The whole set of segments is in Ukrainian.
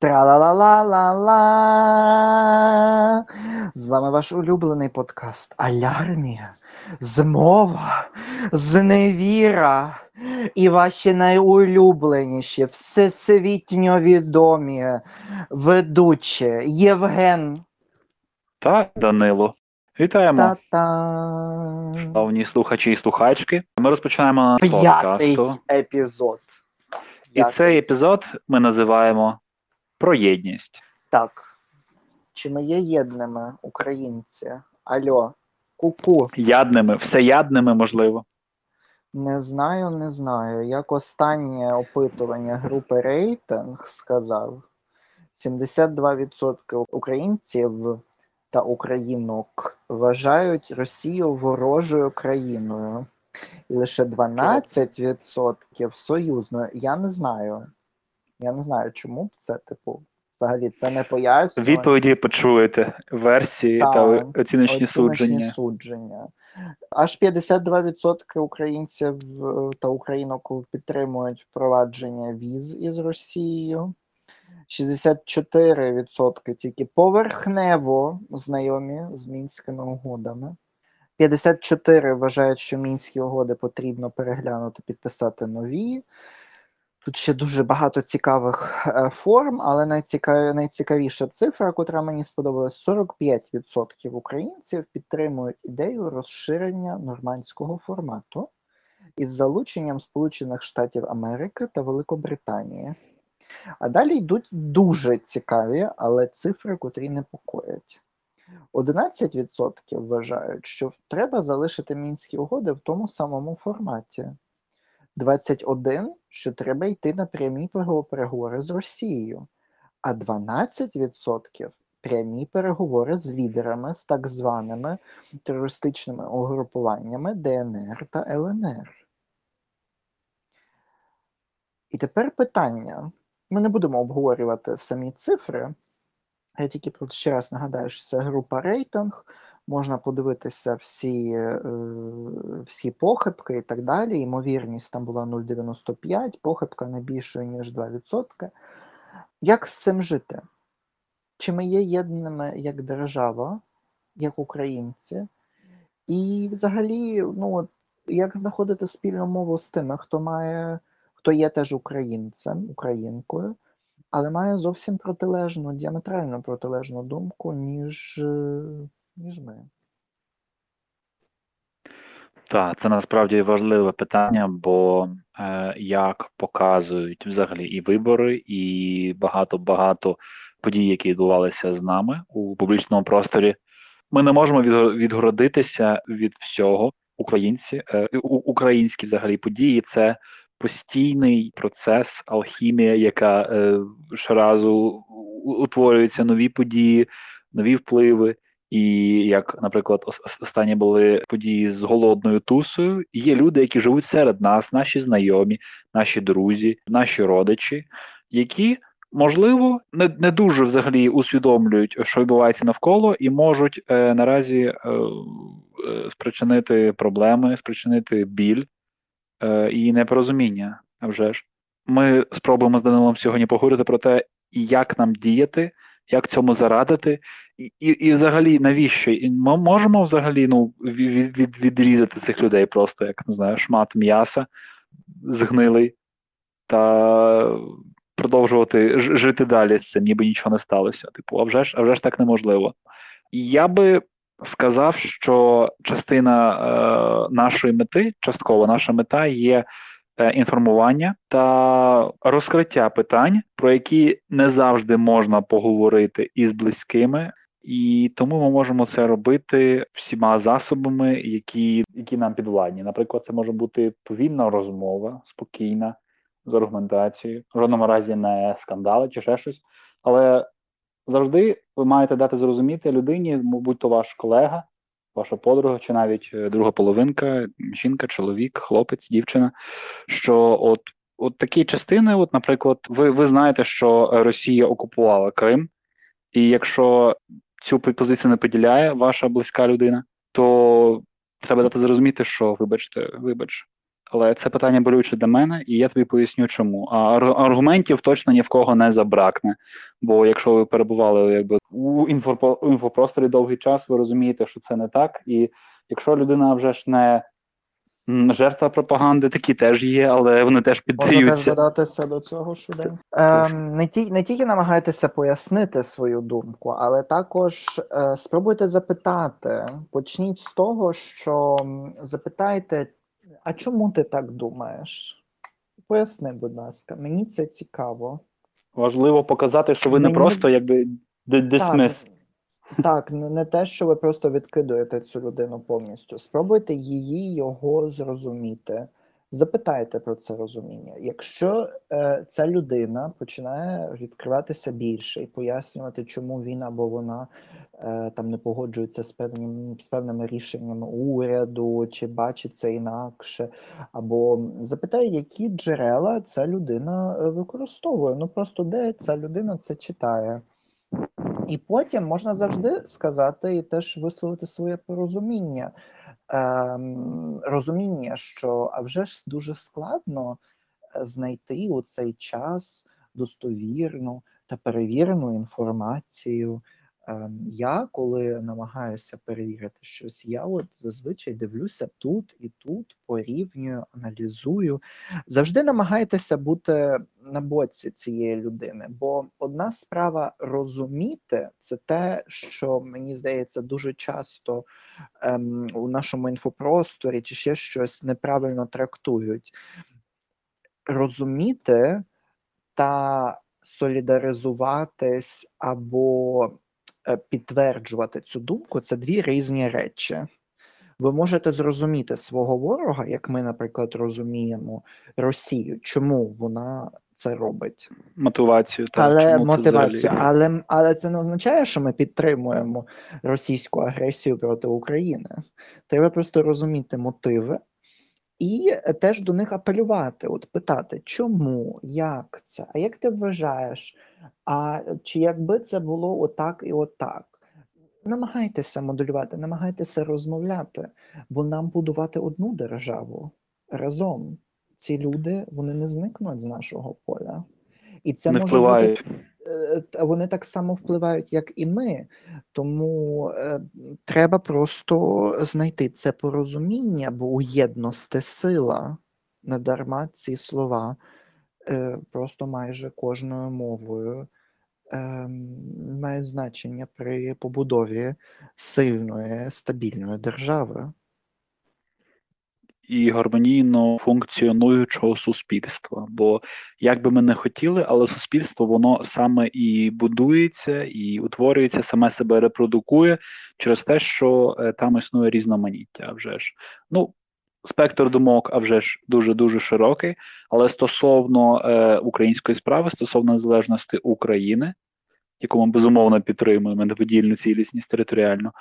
Тра-ла-ла-ла-ла-ла. З вами ваш улюблений подкаст Алярмія, Змова, Зневіра і ваші найулюбленіші, всесвітньо відомі ведучі Євген та Данило. Вітаємо, Та-та. шановні слухачі і слухачки. Ми розпочинаємо П'ятий подкасту. епізод. І П'ятий. цей епізод ми називаємо про єдність. Так. Чи ми є єдними українці? Альо, ку-ку. Ядними, всеядними, можливо. Не знаю, не знаю. Як останнє опитування групи рейтинг сказав, 72% українців та українок вважають Росію ворожою країною. І лише 12% союзною. Я не знаю. Я не знаю, чому це, типу, взагалі це не пояснює. Відповіді почуєте, версії Так, та оціночні Оціночні судження. судження. Аж 52% українців е, та українок підтримують впровадження віз із Росією. 64% тільки поверхнево знайомі з мінськими угодами. 54 вважають, що мінські угоди потрібно переглянути, підписати нові. Тут ще дуже багато цікавих е, форм, але найцікав... найцікавіша цифра, котра мені сподобалась, 45% українців підтримують ідею розширення нормандського формату із залученням Сполучених Штатів Америки та Великобританії. А далі йдуть дуже цікаві, але цифри, котрі непокоять. 11% вважають, що треба залишити мінські угоди в тому самому форматі. 21, що треба йти на прямі переговори з Росією, а 12% прямі переговори з лідерами з так званими терористичними угрупуваннями ДНР та ЛНР. І тепер питання. Ми не будемо обговорювати самі цифри. Я тільки ще раз нагадаю, що це група рейтинг. Можна подивитися всі е, всі похибки і так далі. Ймовірність там була 0,95, похибка не більшою, ніж 2%. Як з цим жити? Чи ми є єдними як держава, як українці? І взагалі, ну, як знаходити спільну мову з тими, хто має, хто є теж українцем, українкою, але має зовсім протилежну, діаметрально протилежну думку, ніж. Ніж ми. Так, це насправді важливе питання, бо е, як показують взагалі і вибори, і багато-багато подій, які відбувалися з нами у публічному просторі, ми не можемо відго- відгородитися від всього. Українці, е, українські взагалі події це постійний процес, алхімія, яка е, щоразу у- утворюються нові події, нові впливи. І як, наприклад, ос- ос- останні були події з голодною тусою, є люди, які живуть серед нас, наші знайомі, наші друзі, наші родичі, які, можливо, не, не дуже взагалі усвідомлюють, що відбувається навколо, і можуть е, наразі е, е, спричинити проблеми, спричинити біль е, і непорозуміння. А вже ж. Ми спробуємо з Данилом сьогодні поговорити про те, як нам діяти, як цьому зарадити, і, і, і взагалі навіщо? І ми можемо взагалі ну, від, від, відрізати цих людей просто, як не знаю, шмат м'яса згнилий, та продовжувати жити далі з цим, ніби нічого не сталося. Типу, а вже ж, а вже ж так неможливо. Я би сказав, що частина е, нашої мети, частково наша мета є інформування та розкриття питань, про які не завжди можна поговорити із близькими. І тому ми можемо це робити всіма засобами, які, які нам підвладні. Наприклад, це може бути повільна розмова, спокійна, з аргументацією, в жодному разі не скандали чи ще щось. Але завжди ви маєте дати зрозуміти людині, будь то ваш колега, ваша подруга, чи навіть е, друга половинка, жінка, чоловік, хлопець, дівчина, що от, от такі частини, от, наприклад, ви, ви знаєте, що Росія окупувала Крим, і якщо цю позицію не поділяє ваша близька людина, то треба дати зрозуміти, що вибачте, вибач. Але це питання болюче для мене, і я тобі поясню, чому. А аргументів точно ні в кого не забракне. Бо якщо ви перебували якби у інфопросторі довгий час, ви розумієте, що це не так. І якщо людина вже ж не Жертва пропаганди такі теж є, але вони теж піддаються. Можете згадатися до цього швиденько. Ем, не ті, не тільки намагайтеся пояснити свою думку, але також е, спробуйте запитати. Почніть з того, що запитайте, а чому ти так думаєш? Поясни, будь ласка, мені це цікаво. Важливо показати, що ви мені... не просто якби дисмис. Так, не, не те, що ви просто відкидуєте цю людину повністю. Спробуйте її його зрозуміти. Запитайте про це розуміння. Якщо е, ця людина починає відкриватися більше і пояснювати, чому він або вона е, там не погоджується з певним з певними рішеннями уряду, чи бачить це інакше, або запитає, які джерела ця людина е, використовує. Ну просто де ця людина це читає. І потім можна завжди сказати і теж висловити своє порозуміння, розуміння, що а вже ж дуже складно е, знайти у цей час достовірну та перевірену інформацію. Ем, я, коли намагаюся перевірити щось, я от зазвичай дивлюся тут і тут, порівнюю, аналізую. Завжди намагайтеся бути на боці цієї людини, бо одна справа розуміти це те, що мені здається дуже часто ем, у нашому інфопросторі чи ще щось неправильно трактують. Розуміти та солідаризуватись або підтверджувати цю думку це дві різні речі. Ви можете зрозуміти свого ворога, як ми, наприклад, розуміємо Росію, чому вона це робить. Мотивацію, так, але чому мотивацію, це але але це не означає, що ми підтримуємо російську агресію проти України. Треба просто розуміти мотиви і теж до них апелювати, от питати, чому, як це, а як ти вважаєш, а чи якби це було отак і отак? Намагайтеся моделювати, намагайтеся розмовляти, бо нам будувати одну державу разом. Ці люди вони не зникнуть з нашого поля. І це не може впливають. бути вони так само впливають, як і ми, тому е, треба просто знайти це порозуміння, бо у єдності сила не дарма ці слова е, просто майже кожною мовою е, мають значення при побудові сильної стабільної держави і гармонійно функціонуючого суспільства. Бо як би ми не хотіли, але суспільство воно саме і будується, і утворюється, саме себе репродукує через те, що е, там існує різноманіття. вже ж. Ну, Спектр думок, а вже ж дуже дуже широкий. Але стосовно е, української справи, стосовно незалежності України, яку ми безумовно підтримуємо неподільну цілісність територіально,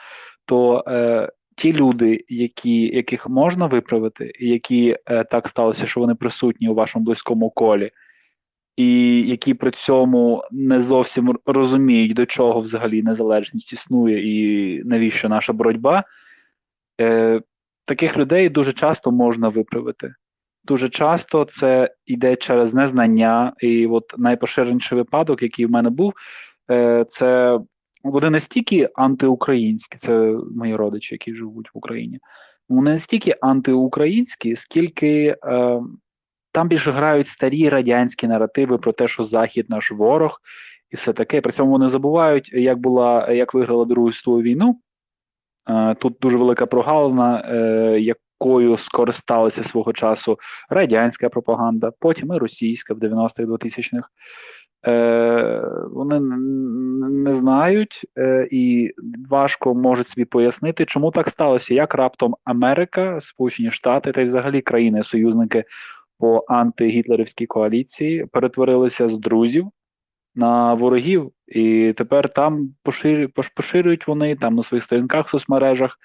то е, ті люди, які, яких можна виправити, і які е, так сталося, що вони присутні у вашому близькому колі, і які при цьому не зовсім розуміють, до чого взагалі незалежність існує і навіщо наша боротьба, е, таких людей дуже часто можна виправити. Дуже часто це йде через незнання, і от найпоширеніший випадок, який в мене був, е, це вони не стільки антиукраїнські, це мої родичі, які живуть в Україні. Вони не стільки антиукраїнські, скільки е, там більше грають старі радянські наративи про те, що Захід наш ворог, і все таке. При цьому вони забувають, як була, як виграла Другу світову війну. Е, тут дуже велика прогалина, е, якою скористалася свого часу радянська пропаганда, потім і російська в 90-х 2000-х. Е, Вони не знають е, і важко можуть собі пояснити, чому так сталося, як раптом Америка, Сполучені Штати та й взагалі країни-союзники по антигітлерівській коаліції перетворилися з друзів на ворогів, і тепер там поширюють вони там на своїх сторінках в соцмережах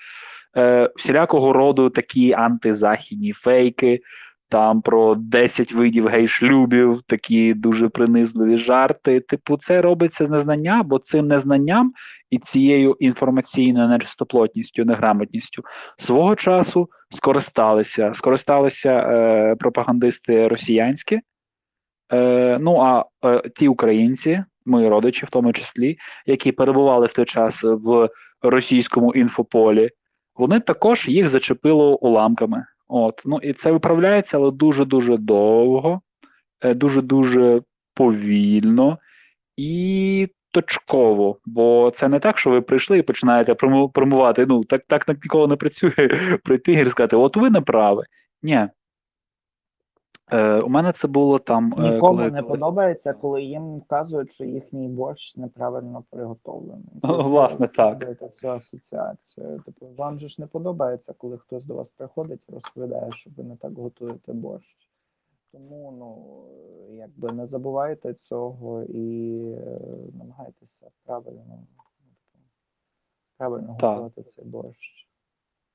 е, всілякого роду такі антизахідні фейки там про 10 видів гей-шлюбів, такі дуже принизливі жарти. Типу, це робиться з незнання, бо цим незнанням і цією інформаційною нечистоплотністю, неграмотністю свого часу скористалися. Скористалися е, пропагандисти росіянські. Е, Ну а е, ті українці, мої родичі, в тому числі, які перебували в той час в російському інфополі, вони також їх зачепило уламками. От, ну і це виправляється, але дуже-дуже довго, е, дуже-дуже повільно і точково. Бо це не так, що ви прийшли і починаєте промувати. Ну, так так ніколи не працює прийти і сказати, от ви не праві. Ні, Е, У мене це було там. Е, Нікому коли, не подобається, коли їм вказують, що їхній борщ неправильно приготовлений. Тобто, власне, так. Цю асоціацію. Тобто, вам же ж не подобається, коли хтось до вас приходить і розповідає, що ви не так готуєте борщ. Тому ну, якби не забувайте цього і е, намагайтеся правильно ну, правильно так. готувати цей борщ.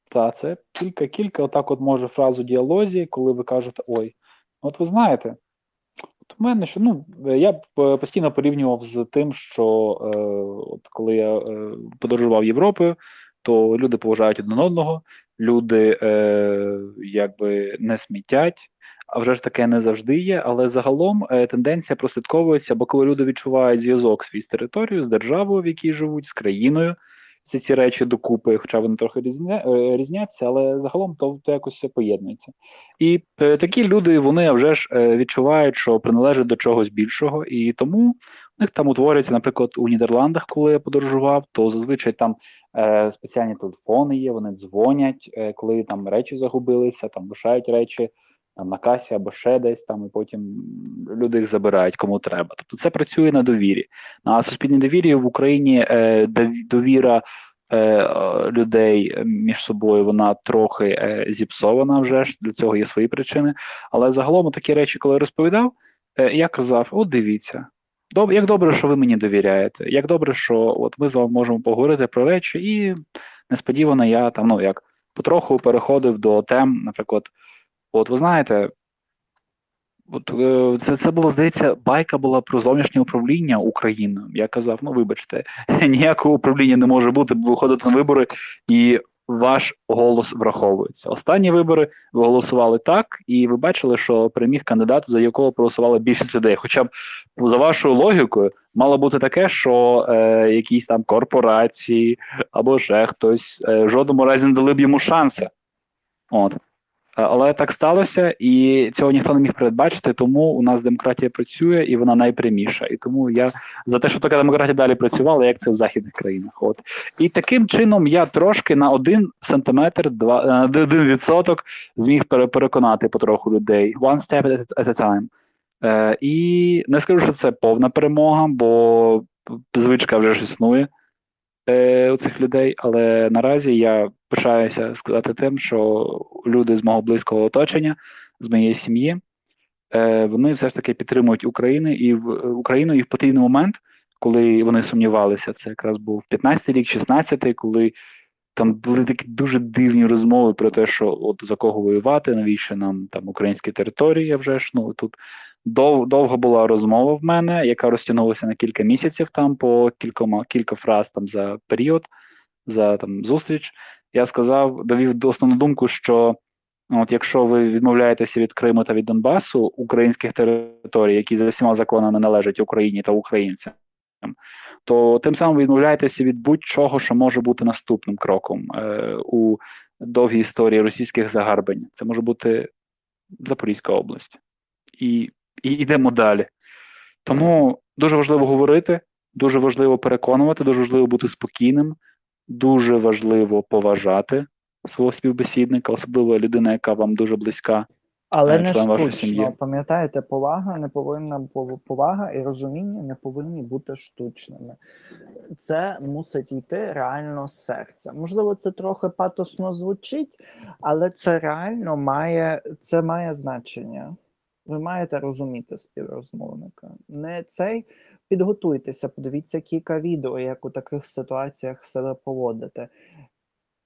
Так, це кілька-кілька, отак от може фразу діалозі, коли ви кажете ой. От ви знаєте, от у мене що ну я постійно порівнював з тим, що е, от коли я е, подорожував Європою, то люди поважають один одного, люди е, якби не смітять. А вже ж таке не завжди є, але загалом е, тенденція прослідковується, бо коли люди відчувають зв'язок свій з територією, з державою, в якій живуть, з країною, всі ці речі докупи, хоча вони трохи різня, е, різняться, але загалом то, то якось все поєднується. І е, такі люди вони вже ж е, відчувають, що приналежать до чогось більшого, і тому у них там утворюється, наприклад, у Нідерландах, коли я подорожував, то зазвичай там е, спеціальні телефони є, вони дзвонять, е, коли там речі загубилися, там лишають речі там на касі або ще десь там, і потім люди їх забирають кому треба. Тобто це працює на довірі. На суспільній довірі в Україні е, довіра е, людей між собою вона трохи е, зіпсована вже ж, для цього є свої причини. Але загалом такі речі, коли я розповідав, е, я казав: от дивіться. Доб, як добре, що ви мені довіряєте, як добре, що от ми з вами можемо поговорити про речі, і несподівано я там, ну як потроху переходив до тем, наприклад, От ви знаєте, от е, це це було, здається, байка була про зовнішнє управління Україною. Я казав: ну вибачте, ніякого управління не може бути, бо виходите на вибори, і ваш голос враховується. Останні вибори ви голосували так, і ви бачили, що переміг кандидат, за якого проголосувала більшість людей. Хоча б за вашою логікою мало бути таке, що е, якісь там корпорації або ще хтось е, в жодному разі не дали б йому шанси. От. Але так сталося, і цього ніхто не міг передбачити, тому у нас демократія працює і вона найпряміша. І тому я за те, що така демократія далі працювала, як це в західних країнах. От і таким чином я трошки на один сантиметр, два на один відсоток зміг переконати потроху людей. One step at a time. Е, І не скажу, що це повна перемога, бо звичка вже ж існує е, у цих людей, але наразі я пишаюся сказати тим, що люди з мого близького оточення, з моєї сім'ї, е, вони все ж таки підтримують Україну і в Україну і в потрібний момент, коли вони сумнівалися, це якраз був 15-й рік, 16-й, коли там були такі дуже дивні розмови про те, що от за кого воювати, навіщо нам там українські території, вже ж ну тут Дов, довго була розмова в мене, яка розтягнулася на кілька місяців там по кількома кілька фраз там за період, за там зустріч. Я сказав, довів до основну думку, що от якщо ви відмовляєтеся від Криму та від Донбасу, українських територій, які за всіма законами належать Україні та українцям, то тим самим відмовляєтеся від будь-чого, що може бути наступним кроком е, у довгій історії російських загарбень. Це може бути Запорізька область. І і йдемо далі. Тому дуже важливо говорити, дуже важливо переконувати, дуже важливо бути спокійним, дуже важливо поважати свого співбесідника, особливо людина, яка вам дуже близька. Але е, не штучно, пам'ятаєте, повага не повинна повага і розуміння не повинні бути штучними. Це мусить йти реально з серця. Можливо, це трохи патосно звучить, але це реально має це має значення. Ви маєте розуміти співрозмовника. Не цей підготуйтеся, подивіться кілька відео, як у таких ситуаціях себе поводити.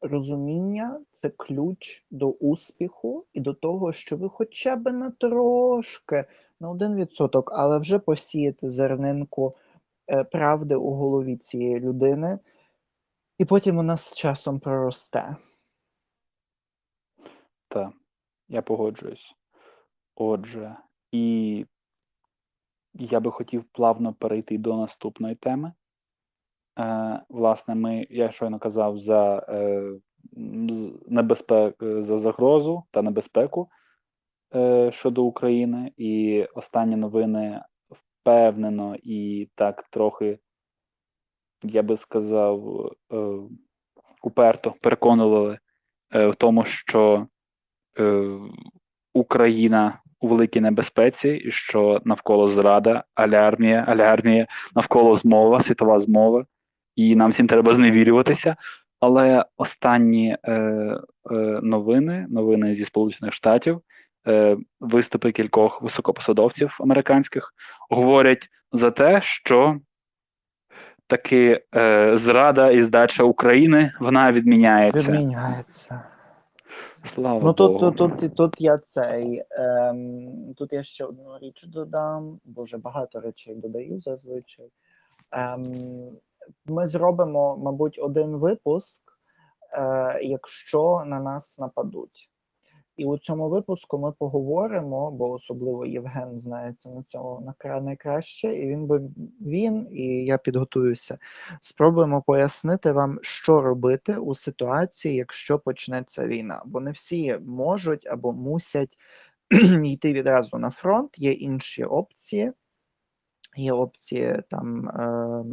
розуміння це ключ до успіху і до того, що ви хоча б на трошки, на один відсоток, але вже посіяти зернинку е, правди у голові цієї людини, і потім вона з часом проросте. Так, я погоджуюсь. Отже, і я би хотів плавно перейти до наступної теми. Е, Власне, ми, я щойно казав за е, небезпек, за загрозу та небезпеку е, щодо України, і останні новини впевнено і так трохи, я би сказав, е, уперто переконували е, в тому, що е, Україна у великій небезпеці, і що навколо зрада, алярмія, алярмія, навколо змова, світова змова, і нам всім треба зневірюватися. Але останні е, е, новини, новини зі Сполучених Штатів, е, виступи кількох високопосадовців американських говорять за те, що таки е, зрада і здача України вона відміняється. Відміняється. Слава Ну тут, Богу. тут, тут, тут я цей. Ем, тут я ще одну річ додам, бо вже багато речей додаю зазвичай. Ем, ми зробимо, мабуть, один випуск, е, якщо на нас нападуть. І у цьому випуску ми поговоримо, бо особливо Євген знається на цьому на найкраще, і він би він, і я підготуюся. Спробуємо пояснити вам, що робити у ситуації, якщо почнеться війна. Бо не всі можуть або мусять йти відразу на фронт. Є інші опції. Є опції там. Е,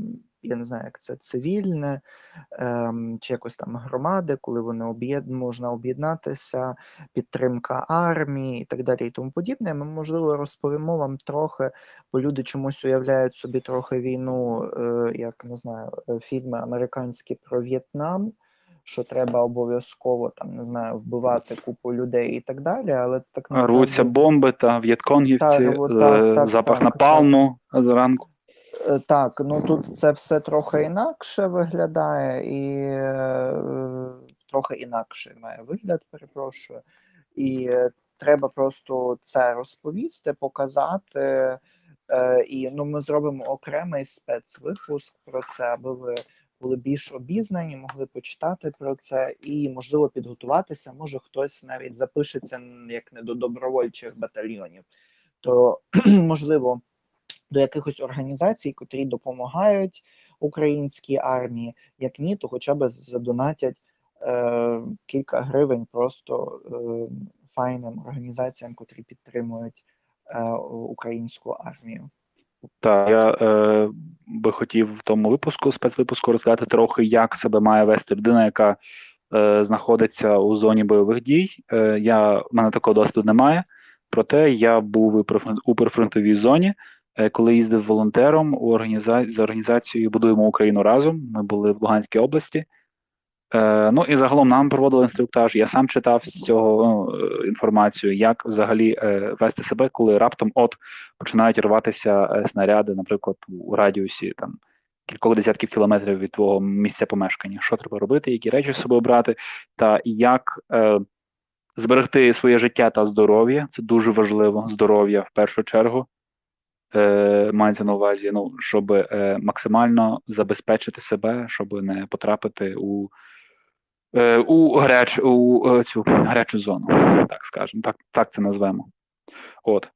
я не знаю, як це цивільне ем, чи якось там громади, коли вони об'єд можна об'єднатися, підтримка армії і так далі, і тому подібне. Ми можливо розповімо вам трохи, бо люди чомусь уявляють собі трохи війну, е, як не знаю, е, фільми американські про В'єтнам. Що треба обов'язково там не знаю вбивати купу людей і так далі, але це так насправді... рвуться бомби та в'єтконгівці, так, так, так, запах так, напалму зранку. Е, так, ну тут це все трохи інакше виглядає, і е, трохи інакше має вигляд, перепрошую. І е, треба просто це розповісти, показати. І ну, ми зробимо окремий спецвипуск про це, аби ви були більш обізнані, могли почитати про це і, можливо, підготуватися. Може, хтось навіть запишеться як не до добровольчих батальйонів, то можливо до якихось організацій, котрі допомагають українській армії, як ні, то хоча б задонатять е, кілька гривень просто е, файним організаціям, котрі підтримують е, українську армію. Так, я е, би хотів в тому випуску, спецвипуску, розказати трохи, як себе має вести людина, яка е, знаходиться у зоні бойових дій. Е, я, в мене такого досвіду немає, проте я був у прифронтовій зоні. Е, коли їздив волонтером у організа... за організацією Будуємо Україну разом. Ми були в Луганській області. Е, Ну і загалом нам проводили інструктаж. Я сам читав з цього ну, е, інформацію, як взагалі е, вести себе, коли раптом от починають рватися е, снаряди, наприклад, у радіусі там кількох десятків кілометрів від твого місця помешкання. Що треба робити, які речі з собою брати, та як е, зберегти своє життя та здоров'я. Це дуже важливо. Здоров'я в першу чергу е, мається на увазі, ну, щоб е, максимально забезпечити себе, щоб не потрапити у е, у, гаряч, у цю гарячу зону, так скажемо, так так це назвемо. От.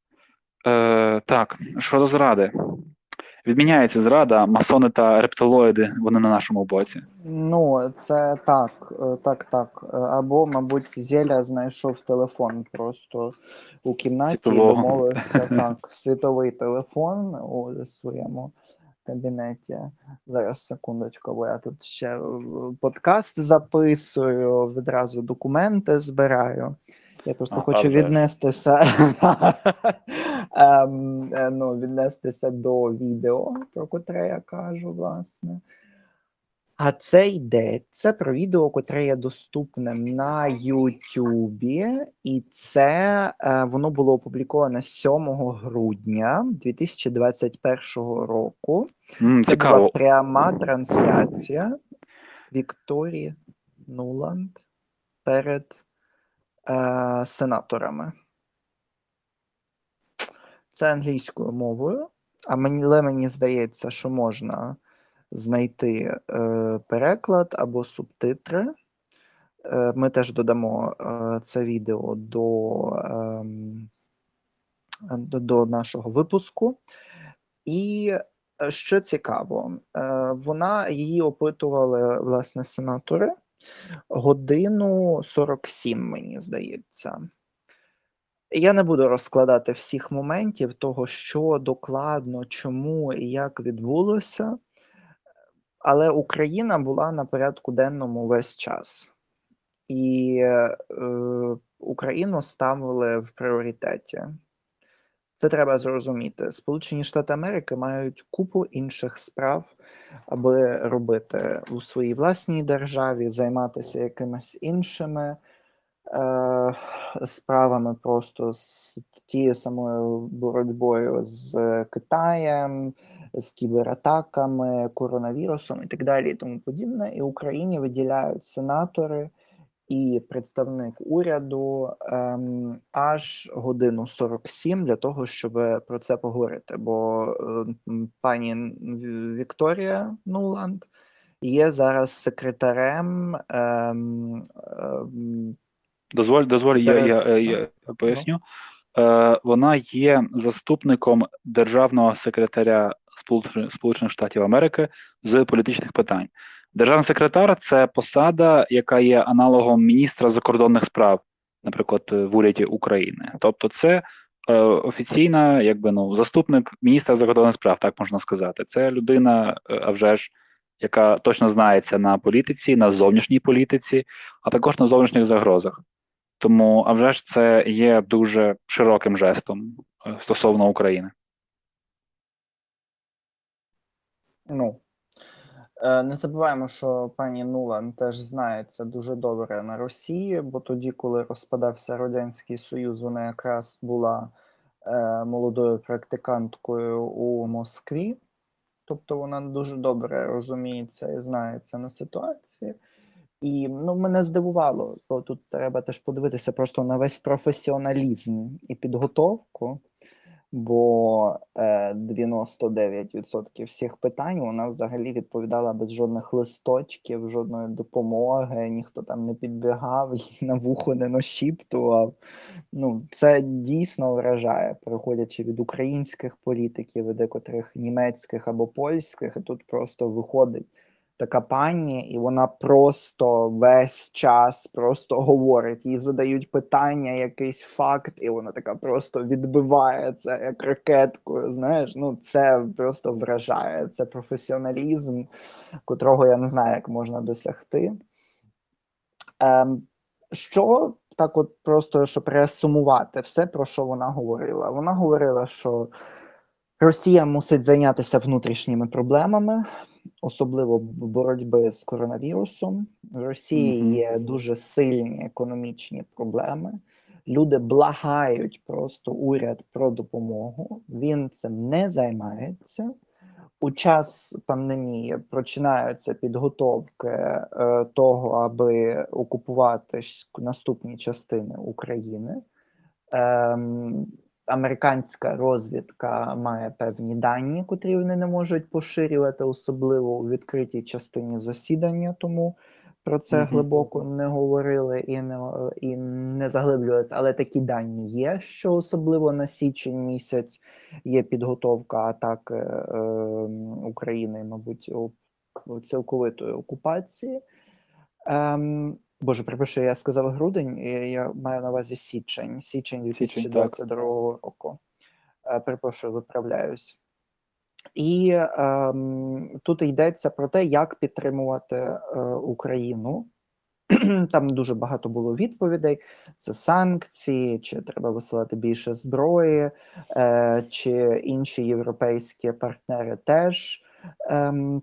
Е, Так, щодо зради. Відміняється зрада, масони та рептилоїди, вони на нашому боці. Ну, це так, е, так, так. Е, або, мабуть, Зеля знайшов телефон просто у кімнаті Світового. і домовився так. Світовий телефон у своєму кабінеті. Зараз секундочку, бо я тут ще е, подкаст записую, відразу документи збираю. Я просто А, хочу віднестися ем, е, ну, віднестися до відео, про котре я кажу, власне. А це йдеться про відео, котре є доступним на Ютубі, і це е, воно було опубліковане 7 грудня 2021 року. М, Це цікаво. була пряма трансляція Вікторії. Нуланд перед е, сенаторами. Це англійською мовою, а мені, але мені здається, що можна знайти е, переклад або субтитри. Е, ми теж додамо е, це відео до, е, до, нашого випуску. І е, що цікаво, е, вона її опитували власне сенатори годину 47, мені здається. Я не буду розкладати всіх моментів того, що докладно, чому і як відбулося, але Україна була на порядку денному весь час, і е, Україну ставили в пріоритеті. Це треба зрозуміти. Сполучені Штати Америки мають купу інших справ, аби робити у своїй власній державі, займатися якимись іншими е, справами, просто з тією самою боротьбою з Китаєм, з кібератаками, коронавірусом і так далі, і тому подібне. І Україні виділяють сенатори і представник уряду ем, аж годину 47 для того, щоб про це поговорити. Бо е, пані Вікторія Нуланд є зараз секретарем. Ем, ем, Дозволь, дозволь, я, я, я, я поясню. Е, Вона є заступником державного секретаря Сполучених Штатів Америки з політичних питань. Державний секретар це посада, яка є аналогом міністра закордонних справ, наприклад, в уряді України. Тобто, це е, офіційна, якби ну, заступник міністра закордонних справ, так можна сказати. Це людина, е, а вже ж, яка точно знається на політиці, на зовнішній політиці, а також на зовнішніх загрозах. Тому, а вже ж, це є дуже широким жестом е, стосовно України. Ну, не забуваємо, що пані Нулан теж знається дуже добре на Росії, бо тоді, коли розпадався Радянський Союз, вона якраз була е, молодою практиканткою у Москві, тобто вона дуже добре розуміється і знається на ситуації. І ну, мене здивувало, бо тут треба теж подивитися просто на весь професіоналізм і підготовку бо 99% е, всіх питань вона взагалі відповідала без жодних листочків, жодної допомоги, ніхто там не підбігав, і на вухо не нашіптував. Ну, Це дійсно вражає, переходячи від українських політиків, і декотрих німецьких або польських, і тут просто виходить така пані, і вона просто весь час просто говорить. Їй задають питання, якийсь факт, і вона така просто відбиває це як ракеткою. Знаєш, ну це просто вражає. Це професіоналізм, котрого я не знаю, як можна досягти. Ем, Що так, от просто щоб реасумувати все, про що вона говорила? Вона говорила, що Росія мусить зайнятися внутрішніми проблемами особливо боротьби з коронавірусом. В Росії є дуже сильні економічні проблеми. Люди благають просто уряд про допомогу. Він цим не займається. У час пандемії починаються підготовки е, того, аби окупувати наступні частини України. Ем, американська розвідка має певні дані, котрі вони не можуть поширювати, особливо у відкритій частині засідання, тому про це mm -hmm. глибоко не говорили і не і не заглиблювалися. Але такі дані є, що особливо на січень місяць є підготовка атаки е, України, мабуть, цілковитої окупації. Ем, Боже, припишу, я сказав грудень, і я маю на увазі січень, січень 2022 року. Е, перепрошую, виправляюсь. І ем, тут йдеться про те, як підтримувати е, Україну. Там дуже багато було відповідей: це санкції, чи треба висилати більше зброї, е, чи інші європейські партнери теж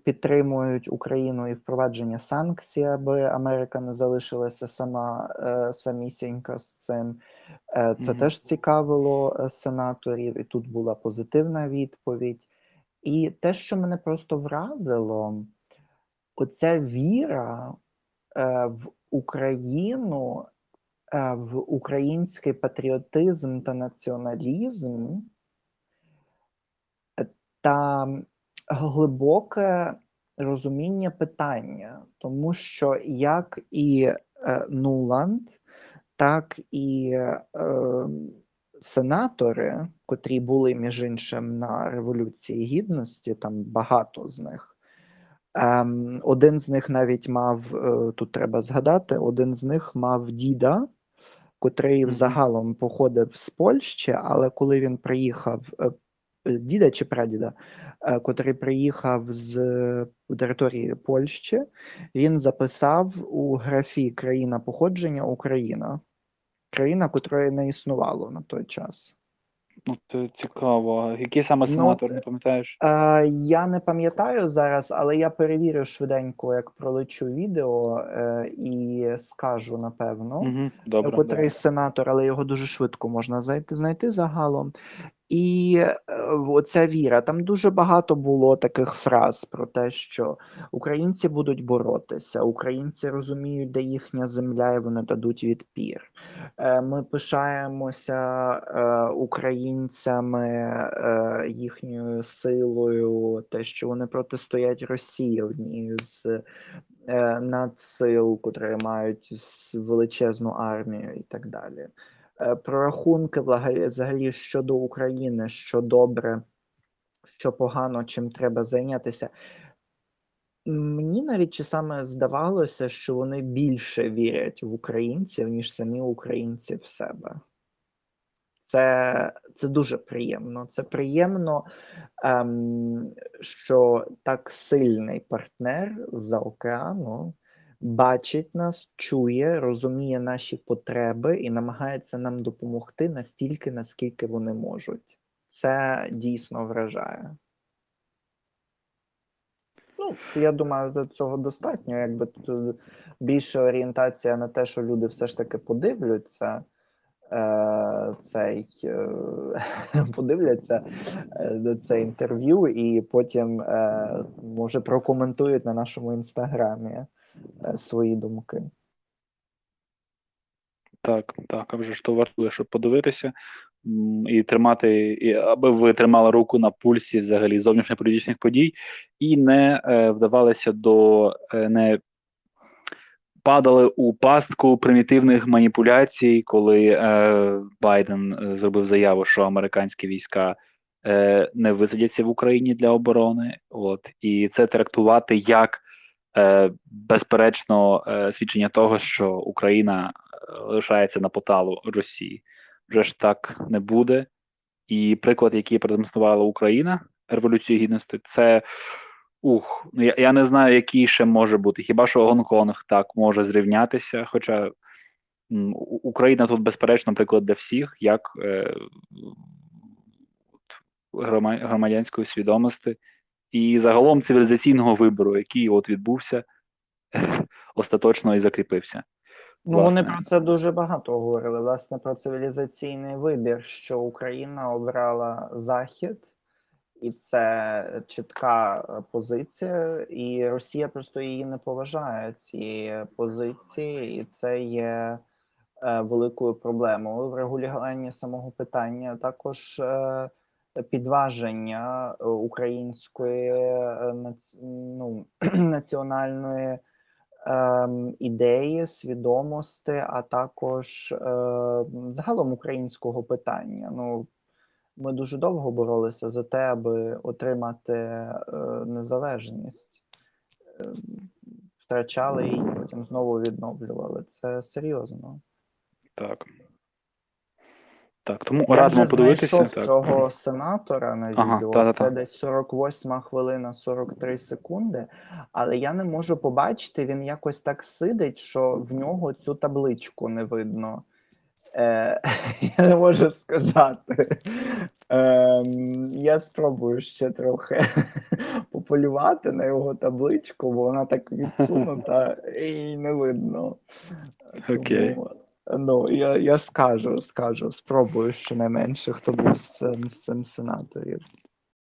підтримують Україну і впровадження санкцій, аби Америка не залишилася сама е, самісінька з цим. Е, це mm -hmm. теж цікавило е, сенаторів, і тут була позитивна відповідь. І те, що мене просто вразило, оця віра е, в Україну е, в український патріотизм та націоналізм та глибоке розуміння питання, тому що як і е, Нуланд, так і е, сенатори, котрі були між іншим на Революції Гідності, там багато з них. Ем, один з них навіть мав е, тут треба згадати, один з них мав діда, котрий взагалом походив з Польщі, але коли він приїхав, е, діда чи прадіда, е, котрий приїхав з е, території Польщі, він записав у графі країна походження Україна, країна, котрої не існувало на той час. Ну, це цікаво. Який саме Ну, сенатор, не пам'ятаєш? Е, я не пам'ятаю зараз, але я перевірю швиденько, як пролечу відео, е, і скажу напевно. Угу, добре. котрий добре. сенатор, але його дуже швидко можна знайти загалом. І е, оця віра, там дуже багато було таких фраз про те, що українці будуть боротися, українці розуміють, де їхня земля, і вони дадуть відпір. Е, Ми пишаємося е, українцями, їхньою силою, те, що вони протистоять Росії однією з надсил, котрі мають величезну армію і так далі. Е, Прорахунки взагалі щодо України, що добре, що погано, чим треба зайнятися. Мені навіть часами здавалося, що вони більше вірять в українців, ніж самі українці в себе. Це, це дуже приємно. Це приємно, ем, що так сильний партнер з-за океану бачить нас, чує, розуміє наші потреби і намагається нам допомогти настільки, наскільки вони можуть. Це дійсно вражає. Ну, я думаю, до цього достатньо. Якби тут більше орієнтація на те, що люди все ж таки подивляться е, цей е, подивляться е, це інтерв'ю, і потім е, може прокоментують на нашому інстаграмі е, свої думки. Так, так, а вже ж то вартує, щоб подивитися і тримати, і, аби ви тримали руку на пульсі взагалі зовнішньополітичних подій і не е, вдавалися до е, не падали у пастку примітивних маніпуляцій, коли е, Байден е, зробив заяву, що американські війська е, не висадяться в Україні для оборони. От і це трактувати як е, безперечно е, свідчення того, що Україна е, лишається на поталу Росії. Вже ж так не буде. І приклад, який продемонструвала Україна Революції Гідності, це ух, ну я, я не знаю, який ще може бути. Хіба що Гонконг так може зрівнятися? Хоча Україна тут, безперечно, приклад для всіх, як е, громадянської свідомості і загалом цивілізаційного вибору, який от відбувся остаточно і закріпився. Ну, вони про це дуже багато говорили. Власне, про цивілізаційний вибір, що Україна обрала Захід, і це чітка позиція, і Росія просто її не поважає цієї позиції, і це є е, великою проблемою в регулюванні самого питання. Також е, підваження е, української е, ну, національної ем, ідеї, свідомості, а також е, загалом українського питання. Ну, ми дуже довго боролися за те, аби отримати незалежність. Е, Втрачали її, потім знову відновлювали. Це серйозно. Так. Так, тому Я радимо вже подивитися. Так. цього сенатора на Ага, відео. та-та-та. Це десь 48 хвилина, 43 секунди. Але я не можу побачити, він якось так сидить, що в нього цю табличку не видно. Е, я не можу сказати. Е, я спробую ще трохи пополювати на його табличку, бо вона так відсунута і не видно. Окей. Тому, Ну, я, я скажу, скажу, спробую щонайменше, хто був з цим, з цим сенаторів.